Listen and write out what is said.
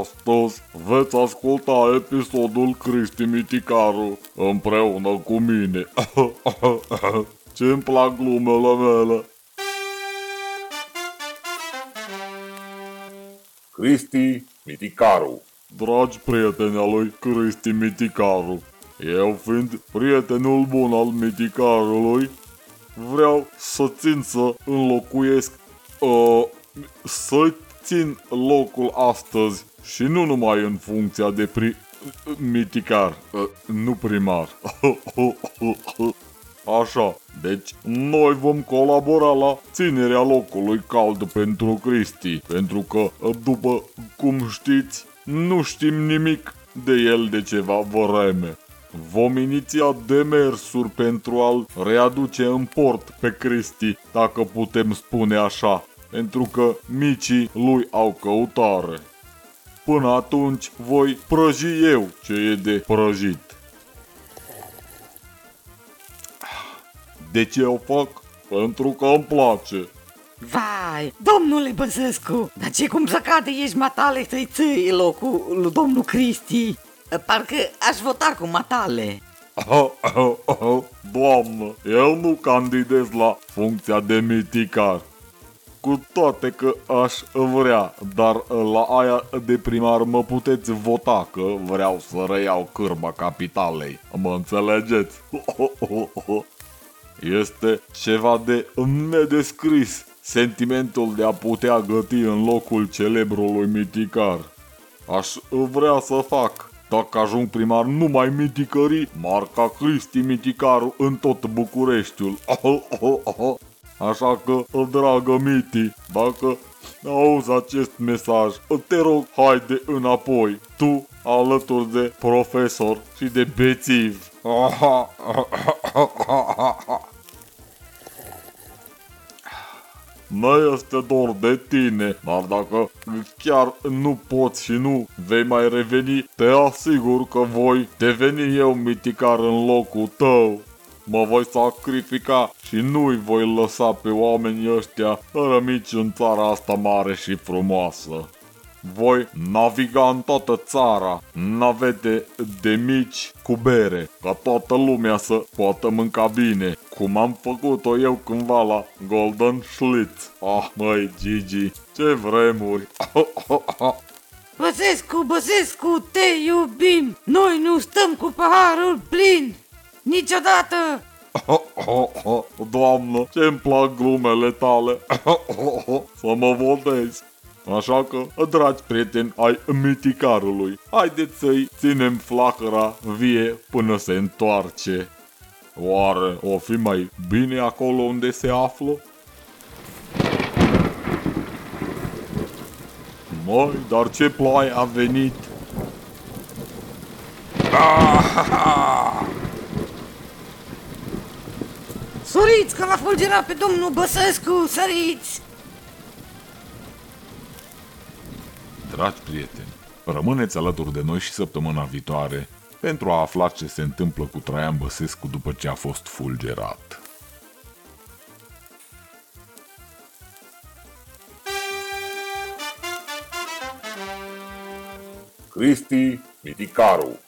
Astăzi veți asculta episodul Cristi Miticaru împreună cu mine. Ce-mi plac glumele mele. Cristi Miticaru Dragi prieteni al lui Cristi Miticaru, eu fiind prietenul bun al Miticarului, vreau să țin să înlocuiesc, uh, să țin locul astăzi și nu numai în funcția de pri... miticar, uh, nu primar. Așa, deci noi vom colabora la ținerea locului cald pentru Cristi, pentru că, după cum știți, nu știm nimic de el de ceva vreme. Vom iniția demersuri pentru a-l readuce în port pe Cristi, dacă putem spune așa, pentru că micii lui au căutare. Până atunci voi prăji eu ce e de prăjit. De ce o fac? Pentru că îmi place. Vai, domnule Băsescu, dar ce cum să cade ești matale să-i ții locul lui domnul Cristi? Parcă aș vota cu matale. Doamnă, eu nu candidez la funcția de miticar. Cu toate că aș vrea, dar la aia de primar mă puteți vota că vreau să reiau cârba capitalei. Mă înțelegeți? Este ceva de nedescris sentimentul de a putea găti în locul celebrului miticar. Aș vrea să fac, dacă ajung primar, numai miticării, marca Cristi Miticaru în tot Bucureștiul. Așa că, dragă Miti, dacă auzi acest mesaj, te rog, haide înapoi, tu alături de profesor și de bețiv. Nu este dor de tine, dar dacă chiar nu poți și nu vei mai reveni, te asigur că voi deveni eu miticar în locul tău. Mă voi sacrifica și nu-i voi lăsa pe oamenii ăștia rămici în țara asta mare și frumoasă. Voi naviga în toată țara, navete de mici cu bere, ca toată lumea să poată mânca bine, cum am făcut-o eu cândva la Golden Schlitz. Ah, măi, Gigi, ce vremuri! Băsescu, Băsescu, te iubim! Noi nu stăm cu paharul plin! Niciodată! Doamnă, ce-mi plac glumele tale! Să mă votezi! Așa că, dragi prieteni ai miticarului, haideți să-i ținem flacăra vie până se întoarce. Oare o fi mai bine acolo unde se află? Măi, dar ce ploaie a venit! Săriți că l-a fulgerat pe domnul Băsescu, săriți! Dragi prieteni, rămâneți alături de noi și săptămâna viitoare pentru a afla ce se întâmplă cu Traian Băsescu după ce a fost fulgerat. Cristi Miticaru